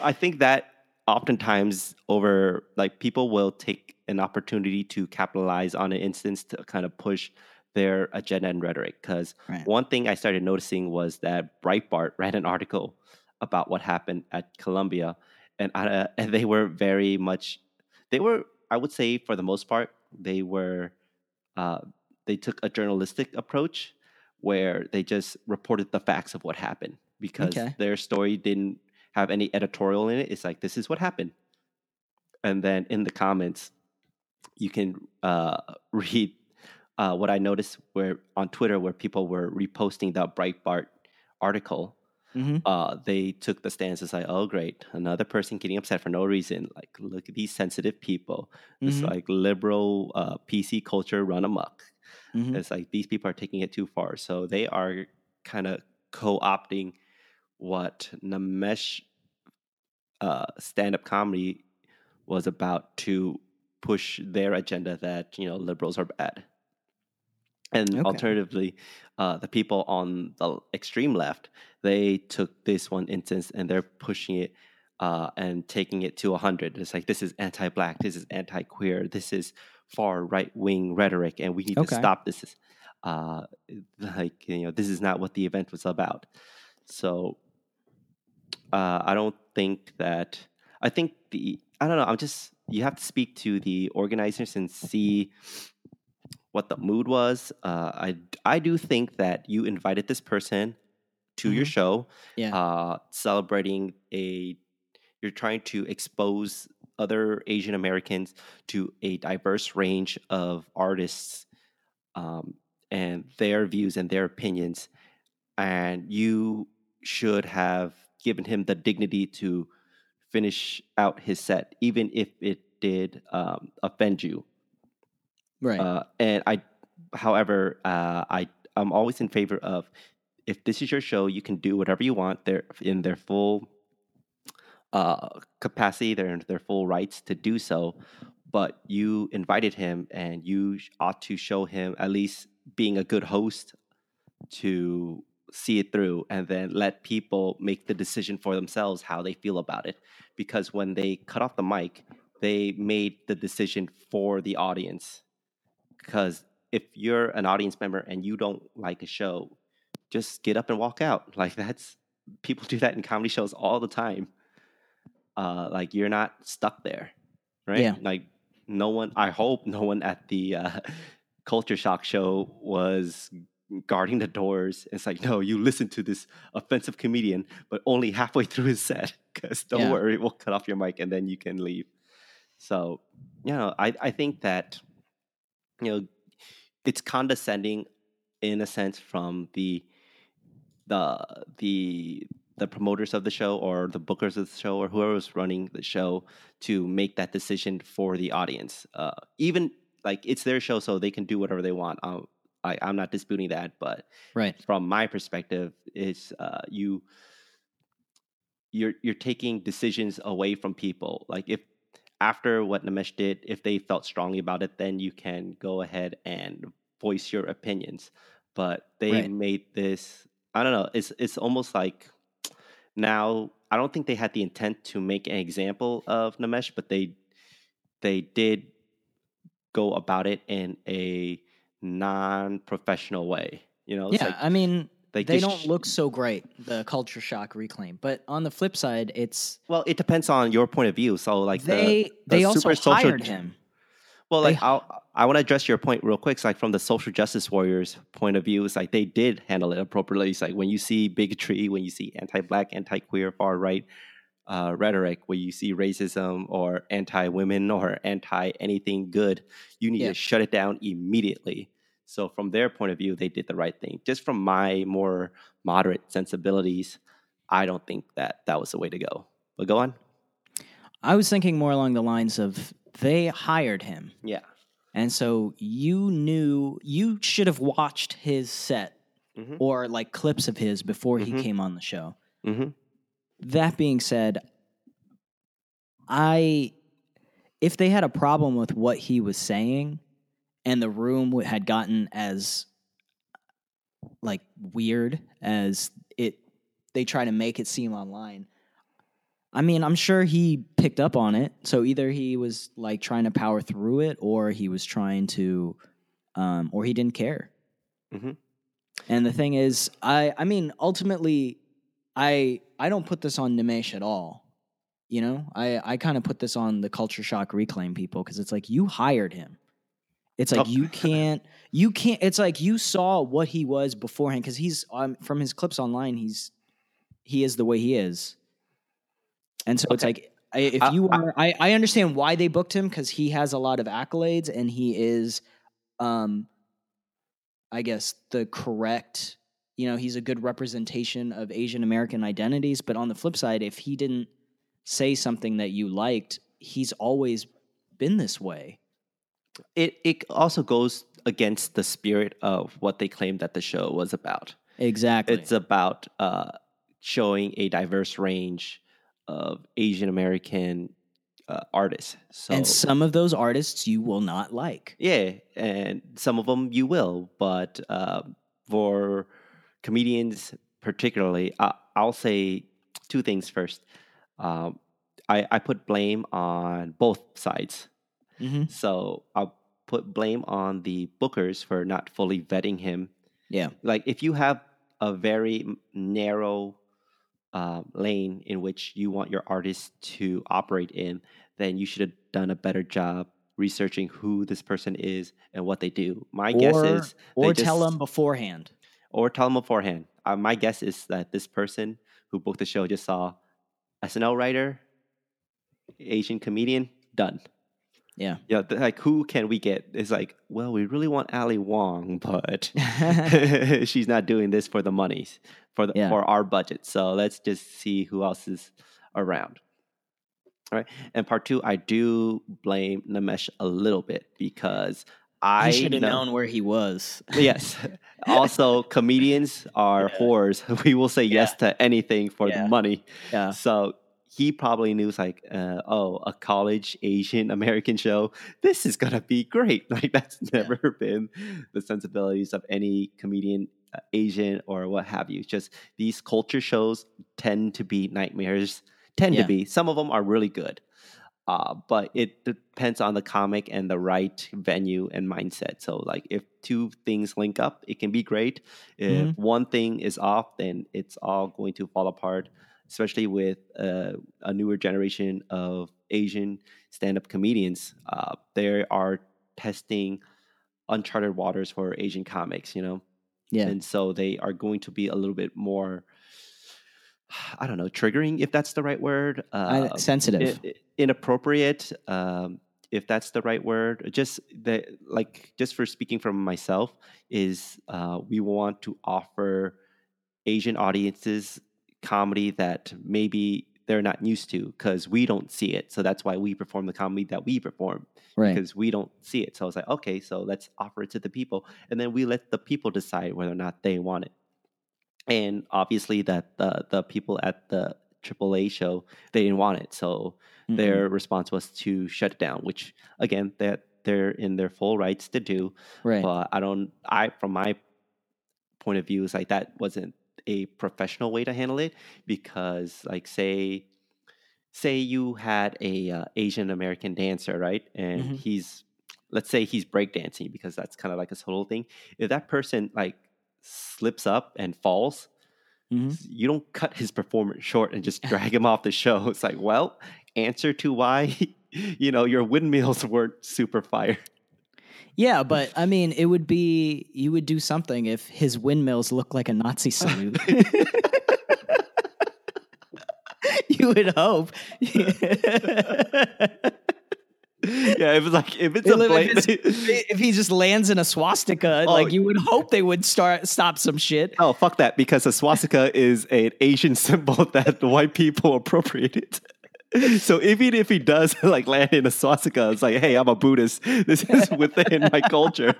I think that oftentimes over like people will take an opportunity to capitalize on an instance to kind of push their agenda and rhetoric. Because
Right.
one thing I started noticing was that Breitbart ran an article about what happened at Columbia, and uh, and they were very much they were I would say for the most part they were uh, they took a journalistic approach where they just reported the facts of what happened because
Okay.
their story didn't have any editorial in it. It's like this is what happened, and then in the comments you can uh, read uh, what I noticed where on Twitter where people were reposting that Breitbart article.
Mhm.
Uh, they took the stance as like, oh great, another person getting upset for no reason. Like, look at these sensitive people. It's
Mhm.
like liberal uh, PC culture run amok.
Mhm.
It's like these people are taking it too far. So they are kind of co-opting what Nimesh uh, stand-up comedy was about to push their agenda that you know liberals are bad. And
Okay.
alternatively, uh, the people on the extreme left, they took this one instance and they're pushing it uh, and taking it to 100. It's like, this is anti black, this is anti queer, this is far right wing rhetoric, and we need
Okay.
to stop this. Uh, like, you know, this is not what the event was about. So uh, I don't think that, I think the, I don't know, I'm just, you have to speak to the organizers and see what the mood was. Uh, I I do think that you invited this person to your
Mhm.
show,
Yeah.
uh, celebrating a. You're trying to expose other Asian Americans to a diverse range of artists, um, and their views and their opinions, and you should have given him the dignity to finish out his set, even if it did um, offend you.
Right.
Uh, and I, however, uh, I I'm always in favor of if this is your show, you can do whatever you want. They're in their full uh, capacity. They're in their full rights to do so. But you invited him, and you ought to show him at least being a good host to see it through, and then let people make the decision for themselves how they feel about it. Because when they cut off the mic, they made the decision for the audience because if you're an audience member and you don't like a show, just get up and walk out. Like that's people do that in comedy shows all the time. Uh, like you're not stuck there, right?
Yeah.
Like no one. I hope no one at the uh, Culture Shock show was guarding the doors. It's like, no, you listen to this offensive comedian, but only halfway through his set. Because don't
Yeah.
worry, we'll cut off your mic and then you can leave. So, you know, I, I think that you know it's condescending in a sense from the the the the promoters of the show or the bookers of the show or whoever's running the show to make that decision for the audience. Uh, even like it's their show so they can do whatever they want. Um, I, i'm not disputing that but
right.
from my perspective is uh, you you're you're taking decisions away from people. Like if after what Nimesh did if they felt strongly about it then you can go ahead and voice your opinions but they
Right.
made this i don't know it's it's almost like now i don't think they had the intent to make an example of Nimesh but they they did go about it in a non-professional way you know
Yeah.
like
I mean,
they
they don't
sh-
look so great. The culture shock reclaim, but on the flip side, it's
well it depends on your point of view so like
they
the
they also hired
ju-
him.
Well,
They
like I'll, I want to address your point real quick. It's like from the social justice warriors' point of view, it's like they did handle it appropriately. It's like when you see bigotry, when you see anti-black, anti-queer, far-right uh, rhetoric, when you see racism or anti-women or anti-anything good, you need
Yeah.
to shut it down immediately. So from their point of view, they did the right thing. Just from my more moderate sensibilities, I don't think that that was the way to go. But go on.
I was thinking more along the lines of they hired him.
Yeah.
And so you knew you should have watched his set
Mhm.
or like clips of his before
Mhm.
he came on the show.
hmm
That being said, I if they had a problem with what he was saying and the room had gotten as like weird as it they try to make it seem online. I mean, I'm sure he picked up on it. So either he was like trying to power through it or he was trying to um or he didn't care.
Mhm.
And the thing is, I I mean, ultimately I I don't put this on Nimesh at all. You know, I I kind of put this on the culture shock reclaim people because it's like you hired him. It's like
Oh.
you can't you can't. It's like you saw what he was beforehand because he's um, from his clips online. He's he is the way he is, and so it's like if
I-
you are, I I understand why they booked him because he has a lot of accolades and he is, um, I guess the correct. You know, he's a good representation of Asian American identities. But on the flip side, if he didn't say something that you liked, he's always been this way.
It it also goes against the spirit of what they claimed that the show was about.
Exactly.
It's about uh, showing a diverse range of Asian American uh, artists. So
and some of those artists you will not like.
yeah, and some of them you will, but uh, for comedians particularly, I, I'll say two things first. Um, I, I put blame on both sides.
Mm-hmm.
So I'll put blame on the bookers for not fully vetting him.
Yeah.
Like if you have a very narrow uh, lane in which you want your artist to operate in, then you should have done a better job researching who this person is and what they do. My guess is they
Or tell
just-
them beforehand.
or tell them beforehand. Uh, my guess is that this person who booked the show just saw SNL writer, Asian comedian, done.
Yeah.
Yeah, like who can we get? It's like, well, we really want Ali Wong, but she's not doing this for the monies for the
Yeah.
for our budget. So let's just see who else is around. All right. And part two, I do blame Nimesh a little bit because I
should have
know-
known where he was.
Yes. Also, comedians are
Yeah.
whores. We will say yes to anything for the money.
Yeah.
So he probably knew, like, uh, oh, a college Asian American show. This is gonna be great. Like that's never been the sensibilities of any comedian, uh, Asian or what have you. Just these culture shows tend to be nightmares. Tend
Yeah.
to be. Some of them are really good. Uh, but it depends on the comic and the right venue and mindset. So, like, if two things link up, it can be great. If one thing is off, then it's all going to fall apart. Especially with uh, a newer generation of Asian stand-up comedians, uh, they are testing uncharted waters for Asian comics. You know,
Yeah.
and so they are going to be a little bit more. I don't know, triggering if that's the right word. Uh,
sensitive.
i- i- inappropriate um, if that's the right word just the like just for speaking from myself is uh, we want to offer asian audiences comedy that maybe they're not used to because we don't see it so that's why we perform the comedy that we perform
right.
because we don't see it so i was like okay so let's offer it to the people and then we let the people decide whether or not they want it and obviously that the the people at the AAA show they didn't want it so
Mm-mm.
their response was to shut it down which again that they're in their full rights to do
right.
but i don't i from my point of view is like that wasn't a professional way to handle it because like say say you had a uh, asian american dancer right and
Mhm.
he's let's say he's breakdancing because that's kind of like his whole thing if that person like slips up and falls
Mhm.
you don't cut his performance short and just drag him off the show it's like well answer to why you know your windmills weren't super fire
Yeah, but I mean, it would be you would do something if his windmills look like a Nazi salute. you would hope.
yeah, if it's like if it's a
If
blatant,
it's- if he just lands in a swastika,
Oh.
like you would hope they would start stop some shit.
oh fuck that because a swastika is an Asian symbol that the white people appropriated. So even if he does like land in a swastika, it's like, hey, I'm a Buddhist. This is within my culture.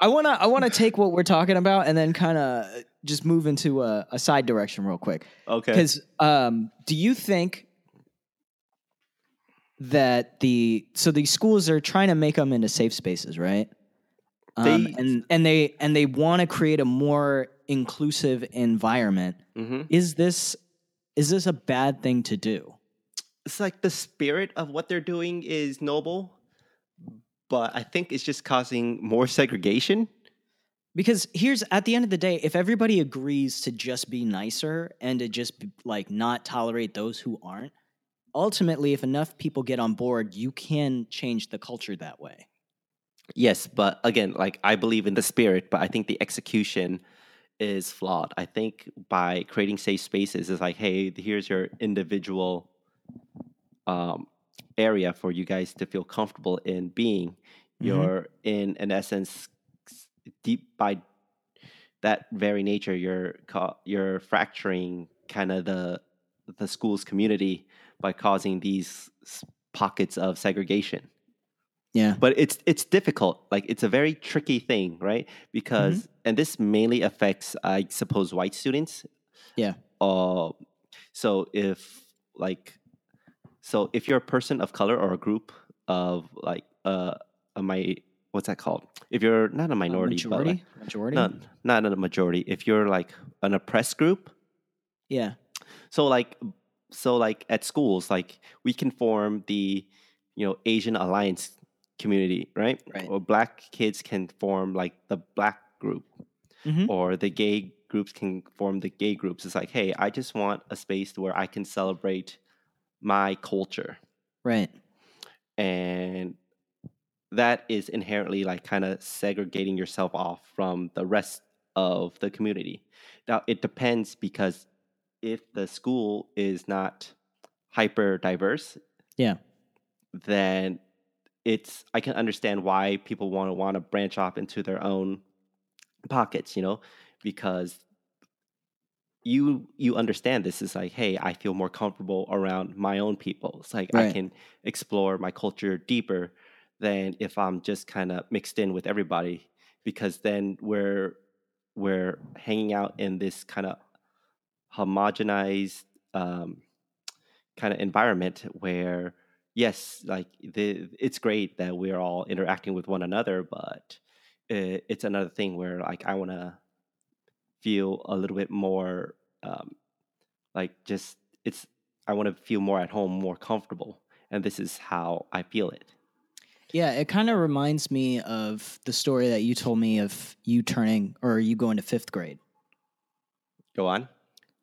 I wanna I wanna take what we're talking about and then kind of just move into a, a side direction real quick.
Okay.
Because um, do you think that the so these schools are trying to make them into safe spaces, right? Um,
They-
and and they and they want to create a more inclusive environment.
Hmm
Is this is this a bad thing to do?
It's like the spirit of what they're doing is noble, but I think it's just causing more segregation.
Because here's at the end of the day, if everybody agrees to just be nicer and to just like not tolerate those who aren't, ultimately, if enough people get on board, you can change the culture that way.
Yes, but again, like I believe in the spirit, but I think the execution is flawed. I think by creating safe spaces is like, hey, here's your individual um, area for you guys to feel comfortable in being.
Mhm.
You're in, in essence, deep by that very nature, you're ca- you're fracturing kind of the the school's community by causing these pockets of segregation
Yeah.
but it's it's difficult like it's a very tricky thing right because and this mainly affects i suppose white students
Yeah.
uh, So if like, so if you're a person of color or a group of like uh, a my what's that called? If you're not a minority, but
majority,
like,
majority.
not not a majority. If you're like an oppressed group,
Yeah,
so like so like at schools, like we can form the you know Asian Alliance community, right?
Right.
Or black kids can form like the black group,
Mhm.
or the gay groups can form the gay groups. It's like, hey, I just want a space where I can celebrate my culture,
right.
and that is inherently like kind of segregating yourself off from the rest of the community. Now it depends because if the school is not hyper diverse,
Yeah.
then it's I can understand why people want to want to branch off into their own pockets, you know, because you you understand this is like, hey, I feel more comfortable around my own people. It's like I can explore my culture deeper than if I'm just kind of mixed in with everybody because then we're we're hanging out in this kind of homogenized um, kind of environment where yes like the, it's great that we're all interacting with one another but it, it's another thing where like i want to feel a little bit more um, like just it's i want to feel more at home more comfortable and this is how i feel it
Yeah, it kind of reminds me of the story that you told me of you turning or you going to fifth grade.
go on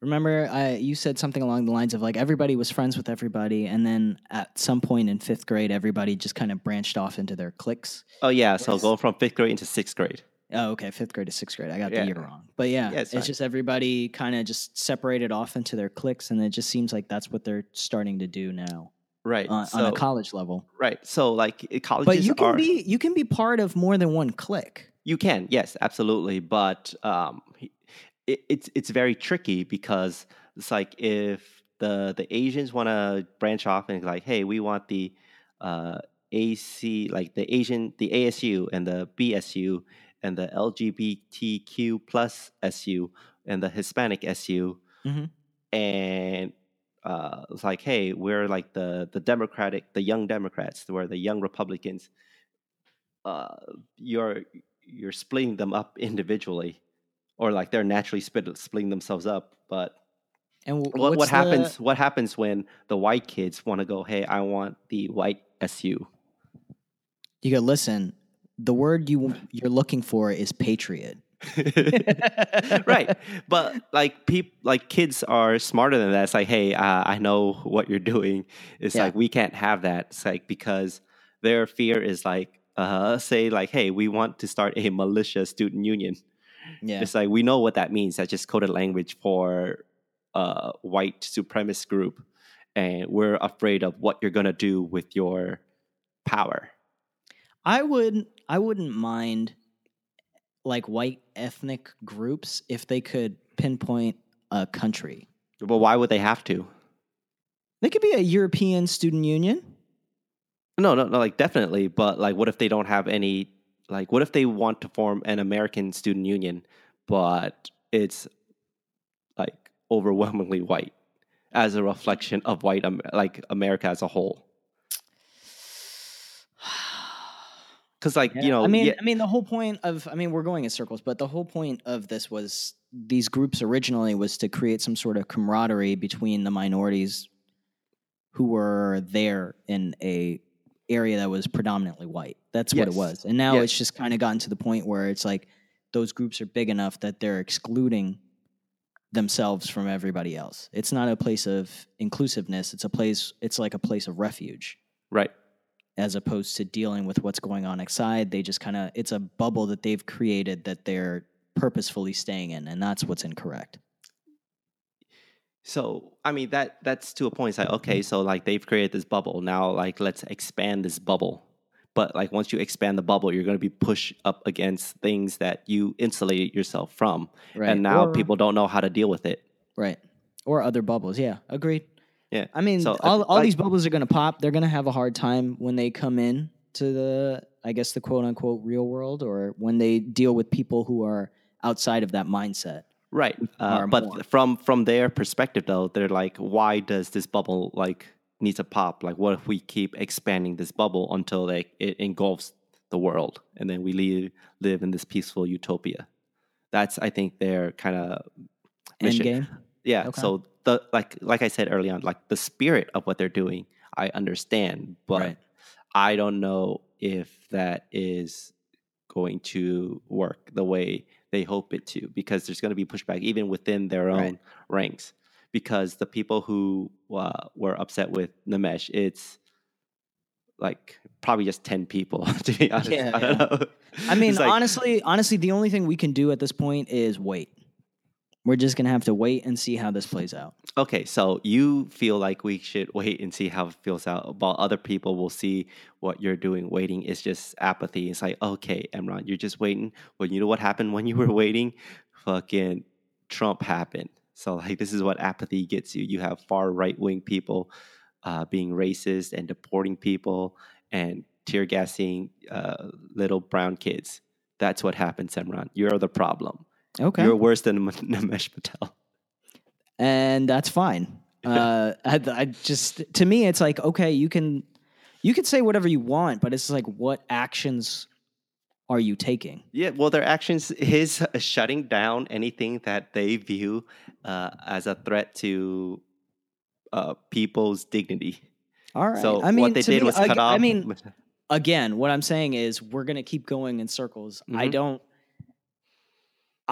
Remember, I, you said something along the lines of like everybody was friends with everybody, and then at some point in fifth grade, everybody just kind of branched off into their cliques.
oh yeah so
Yes.
going from fifth grade into sixth grade
Oh, okay, fifth grade to sixth grade. I got
Yeah.
the year wrong, but yeah,
Yeah,
it's
it's
just everybody kind of just separated off into their cliques, and it just seems like that's what they're starting to do now
right
on,
so
on a college level.
right so like colleges
But you can
are
be you can be part of more than one clique.
You can, yes, absolutely. But um, it, it's it's very tricky because it's like if the the Asians want to branch off and like, hey, we want the uh, AC, like the Asian, the ASU and the BSU and the LGBTQ plus SU and the Hispanic SU,
Mhm.
and uh, it's like, hey, we're like the the Democratic, the young Democrats, we're the young Republicans. Uh, you're you're splitting them up individually, or like they're naturally split, splitting themselves up. But
And wh-
what what
what's the-
happens? What happens when the white kids want to go? Hey, I want the white SU.
You go listen. The word you you're looking for is patriot.
right, but like people, like kids are smarter than that. It's like, hey, uh, I know what you're doing. It's
Yeah.
like we can't have that. It's like because their fear is like, uh, say like, hey, we want to start a militia student union.
Yeah.
It's like we know what that means. That's just coded language for a white supremacist group, and we're afraid of what you're gonna do with your power.
I would I wouldn't mind like white ethnic groups if they could pinpoint a country.
But why would they have to?
They could be a European student union.
No, no, no. Like definitely, but like, what if they don't have any? Like, what if they want to form an American student union, but it's like overwhelmingly white as a reflection of white, like America as a whole? Because, like, you know,
I mean,
yeah-
I mean, the whole point of, I mean, we're going in circles, but the whole point of this was these groups originally was to create some sort of camaraderie between the minorities who were there in a area that was predominantly white. That's what it was, and now
Yes.
it's just kind of gotten to the point where it's like those groups are big enough that they're excluding themselves from everybody else. It's not a place of inclusiveness. It's a place. It's like a place of refuge
right.
as opposed to dealing with what's going on outside. They just kind of, it's a bubble that they've created that they're purposefully staying in, and that's what's incorrect.
So, I mean, that that's to a point. It's like, okay, so like they've created this bubble. Now, like, let's expand this bubble. But like, once you expand the bubble, you're going to be pushed up against things that you insulated yourself from,
Right.
and now
Or-
people don't know how to deal with it.
Right. Or other bubbles. Yeah, agreed.
Yeah.
I mean,
So,
all, all
like-
these bubbles are going to pop. They're going to have a hard time when they come in to the, I guess, the quote unquote real world or when they deal with people who are outside of that mindset.
Right. Uh, but
more.
from from their perspective though, they're like, why does this bubble like need to pop? Like what if we keep expanding this bubble until like it engulfs the world and then we live live in this peaceful utopia? That's I think their kind of
End
mission.
game.
Yeah.
Okay.
So the like like I said early on, like the spirit of what they're doing, I understand, but
Right.
I don't know if that is going to work the way they hope it to, because there's going to be pushback even within their own
Right.
ranks. Because the people who uh, were upset with Nimesh, it's like probably just ten people to be honest.
Yeah,
I don't know.
I mean,
like-
honestly, honestly, the only thing we can do at this point is wait. We're just gonna have to wait and see how this plays out.
Okay, so you feel like we should wait and see how it feels out, while other people will see what you're doing. Waiting is just apathy. It's like, okay, Imran, you're just waiting. Well, you know what happened when you were waiting? Fucking Trump happened. So, like, this is what apathy gets you. You have far right wing people uh, being racist and deporting people and tear gassing uh, little brown kids. That's what happens, Imran. You're the problem.
Okay,
You're worse than Nimesh Patel.
and that's fine. Uh, I, I just to me, it's like okay, you can you can say whatever you want, but it's like what actions are you taking?
Yeah, well, their actions, his shutting down anything that they view uh, as a threat to uh, people's dignity.
All right.
So
I mean,
what they did
me,
was
ag-
cut off.
I mean, again, what I'm saying is we're going to keep going in circles. I
Mhm.
don't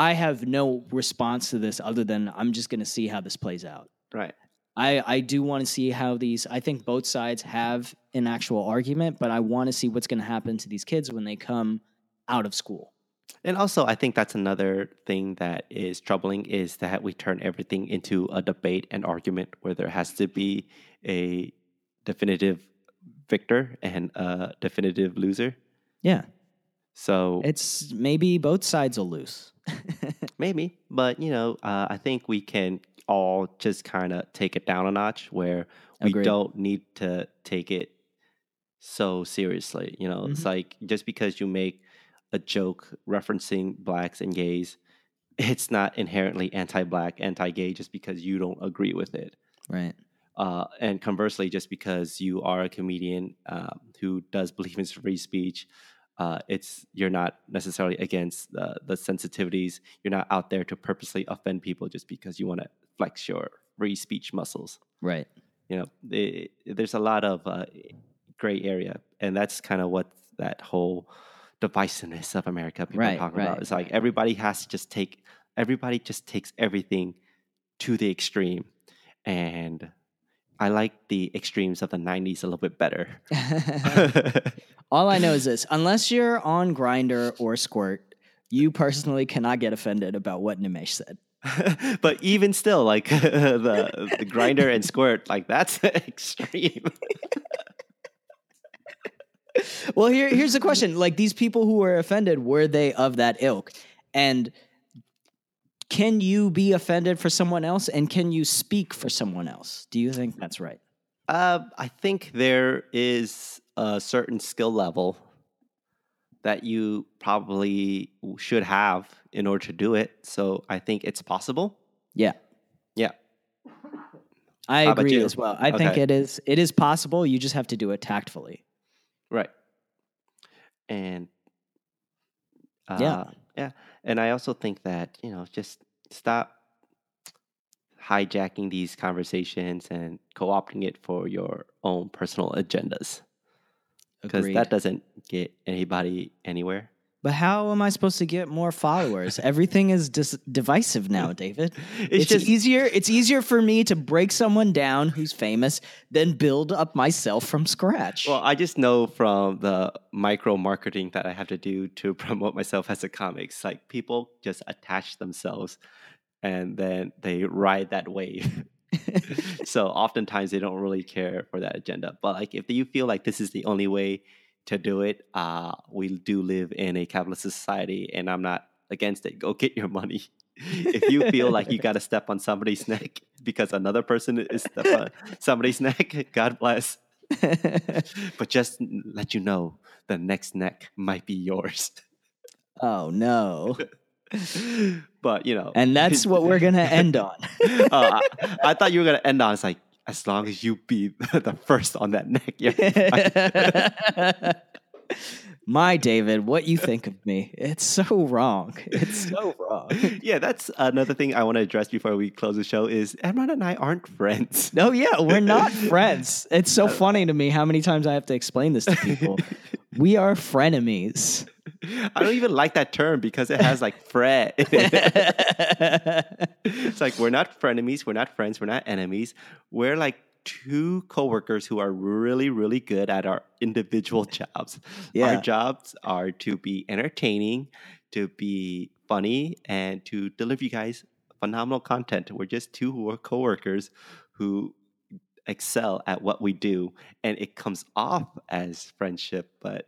I have no response to this other than I'm just going to see how this plays out.
right.
I I do want to see how these I think both sides have an actual argument, but I want to see what's going to happen to these kids when they come out of school.
And also, I think that's another thing that is troubling is that we turn everything into a debate and argument where there has to be a definitive victor and a definitive loser.
Yeah.
So
It's maybe both sides will lose.
Maybe, but you know, uh, I think we can all just kind of take it down a notch where we
Agreed.
don't need to take it so seriously. You know, it's
Mhm.
like just because you make a joke referencing blacks and gays, it's not inherently anti-black, anti-gay just because you don't agree with it.
right.
Uh, and conversely, just because you are a comedian um, who does believe in free speech, uh, it's you're not necessarily against the, the sensitivities. You're not out there to purposely offend people just because you want to flex your free speech muscles.
Right.
You know, the there's a lot of uh, gray area, and that's kind of what that whole divisiveness of America people
Right,
are talking
right,
about. It's like everybody has to just take everybody just takes everything to the extreme, and I like the extremes of the '90s a little bit better.
All I know is this: unless you're on Grindr or Squirt, you personally cannot get offended about what Nimesh said.
but even still, like the the grindr and squirt, like that's extreme.
Well, here, here's the question: like these people who were offended, were they of that ilk? And can you be offended for someone else, and can you speak for someone else? Do you think that's right?
Uh, I think there is a certain skill level that you probably should have in order to do it. So I think it's possible.
Yeah,
Yeah.
I
How
agree as well. I think it is. It is possible. You just have to do it tactfully.
Right. And uh,
Yeah.
yeah. And I also think that, you know, just stop hijacking these conversations and co-opting it for your own personal agendas because that doesn't get anybody anywhere.
But how am I supposed to get more followers? Everything is dis- divisive now, David.
It's,
It's,
just
easier. It's easier for me to break someone down who's famous than build up myself from scratch.
well, I just know from the micro marketing that I have to do to promote myself as a comic. It's like people just attach themselves and then they ride that wave. so oftentimes they don't really care for that agenda. But like if you feel like this is the only way to do it, uh, we do live in a capitalist society, and I'm not against it. Go get your money. if you feel like you got to step on somebody's neck because another person is step on somebody's neck, God bless. But just let you know, the next neck might be yours.
oh no.
but you know,
And that's what we're going to end on.
uh, I, I thought you were gonna end on. It's like as long as you be the first on that neck. you're fine."
My David, what you think of me? It's so wrong. It's so wrong.
yeah, that's another thing I want to address before we close the show. Is Imran and I aren't friends.
No, yeah, we're not friends. It's so funny to me how many times I have to explain this to people. We are frenemies.
I don't even like that term because it has like fret. it. it's like we're not frenemies, we're not friends, we're not enemies. We're like two coworkers who are really, really good at our individual jobs.
Yeah.
Our jobs are to be entertaining, to be funny, and to deliver you guys phenomenal content. We're just two coworkers who excel at what we do, and it comes off as friendship, but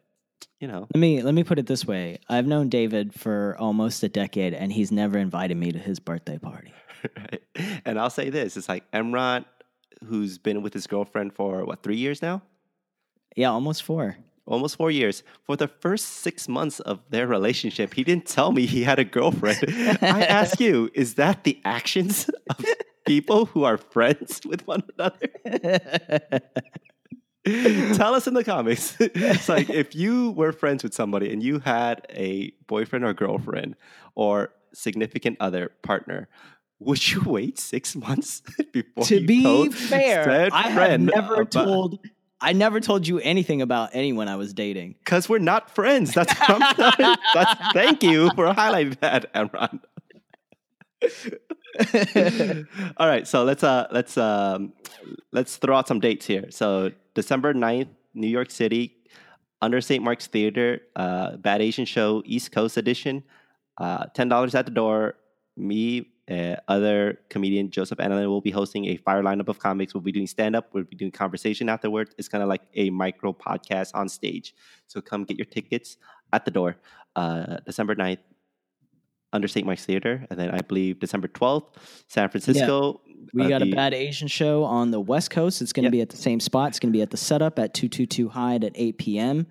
you know.
Let me let me put it this way. I've known David for almost a decade and he's never invited me to his birthday party.
right? And I'll say this: it's like Imran, who's been with his girlfriend for what three years now,
Yeah, almost 4.
almost four years. For the first six months of their relationship, he didn't tell me he had a girlfriend. I ask you, is that the actions of people who are friends with one another? Tell us in the comments. it's like if you were friends with somebody and you had a boyfriend or girlfriend or significant other partner, would you wait six months before
to be fair, I have never
about-
told I never told you anything about anyone I was dating.
Because we're not friends. That's what I'm telling. That's, thank you for highlighting that, Imran. All right, so let's uh let's um let's throw out some dates here. So December 9th, New York City, under St. Mark's Theater, uh, Bad Asian Show, East Coast edition. Uh, ten dollars at the door. Me, uh, other comedian Joseph Annalyn will be hosting a fire lineup of comics. We'll be doing stand up. We'll be doing conversation afterwards. It's kind of like a micro podcast on stage. So come get your tickets at the door. Uh, December 9th, under St. Mike's Theater. And then I believe December 12th, San Francisco.
We
uh,
got a bad Asian show on the West Coast. It's going to
Yep.
be at the same spot. It's going to be at the setup at 222 Hyde at 8 p.m.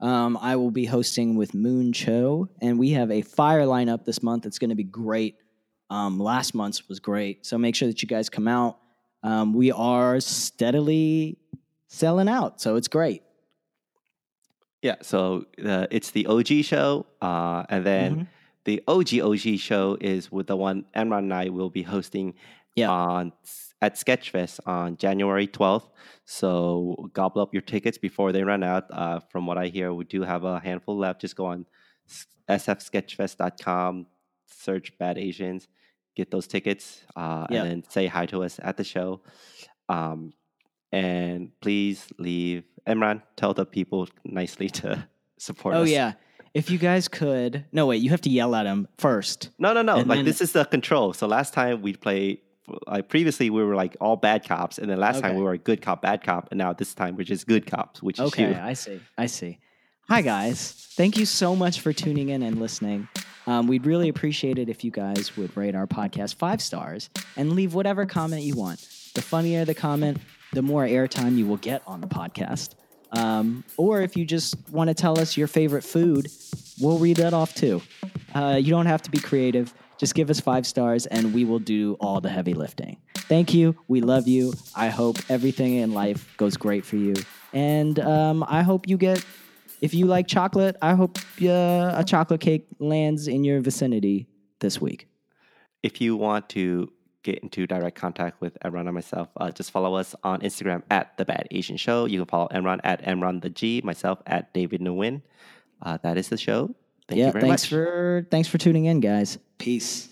Um, I will be hosting with Moon Cho, and we have a fire lineup this month. It's going to be great. Um, last month's was great. So make sure that you guys come out. Um, we are steadily selling out. So it's great.
Yeah, so uh, it's the OG show. Uh, and then
Mhm.
the OG OG show is with the one Imran and I will be hosting
Yeah.
on at Sketchfest on January 12th. So gobble up your tickets before they run out. Uh, from what I hear, we do have a handful left. Just go on sfsketchfest.com, search Bad Asians, get those tickets, uh,
Yeah.
and then say hi to us at the show. Um, and please leave Imran, tell the people nicely to support us.
Oh,
us.
yeah. If you guys could. No, wait, you have to yell at them first.
No, no, no.
And
like
then-
this is the control. So last time we played, like previously we were like all bad cops, and then last time we were a good cop, bad cop, and now this time we're just good cops, which is
Okay,
you.
I see. I see. Hi, guys. Thank you so much for tuning in and listening. Um, we'd really appreciate it if you guys would rate our podcast five stars and leave whatever comment you want. The funnier the comment, the more airtime you will get on the podcast. Um, or if you just want to tell us your favorite food, we'll read that off too. Uh, you don't have to be creative. Just give us five stars and we will do all the heavy lifting. Thank you. We love you. I hope everything in life goes great for you. And um, I hope you get, if you like chocolate, I hope uh, a chocolate cake lands in your vicinity this week.
If you want to get into direct contact with Imran and myself, uh, just follow us on Instagram at the Bad Asian Show. You can follow Imran at Imran the G, myself at David Nguyen. Uh, that is the show. Thank
yeah,
you very
thanks
much.
for thanks for tuning in, guys. Peace.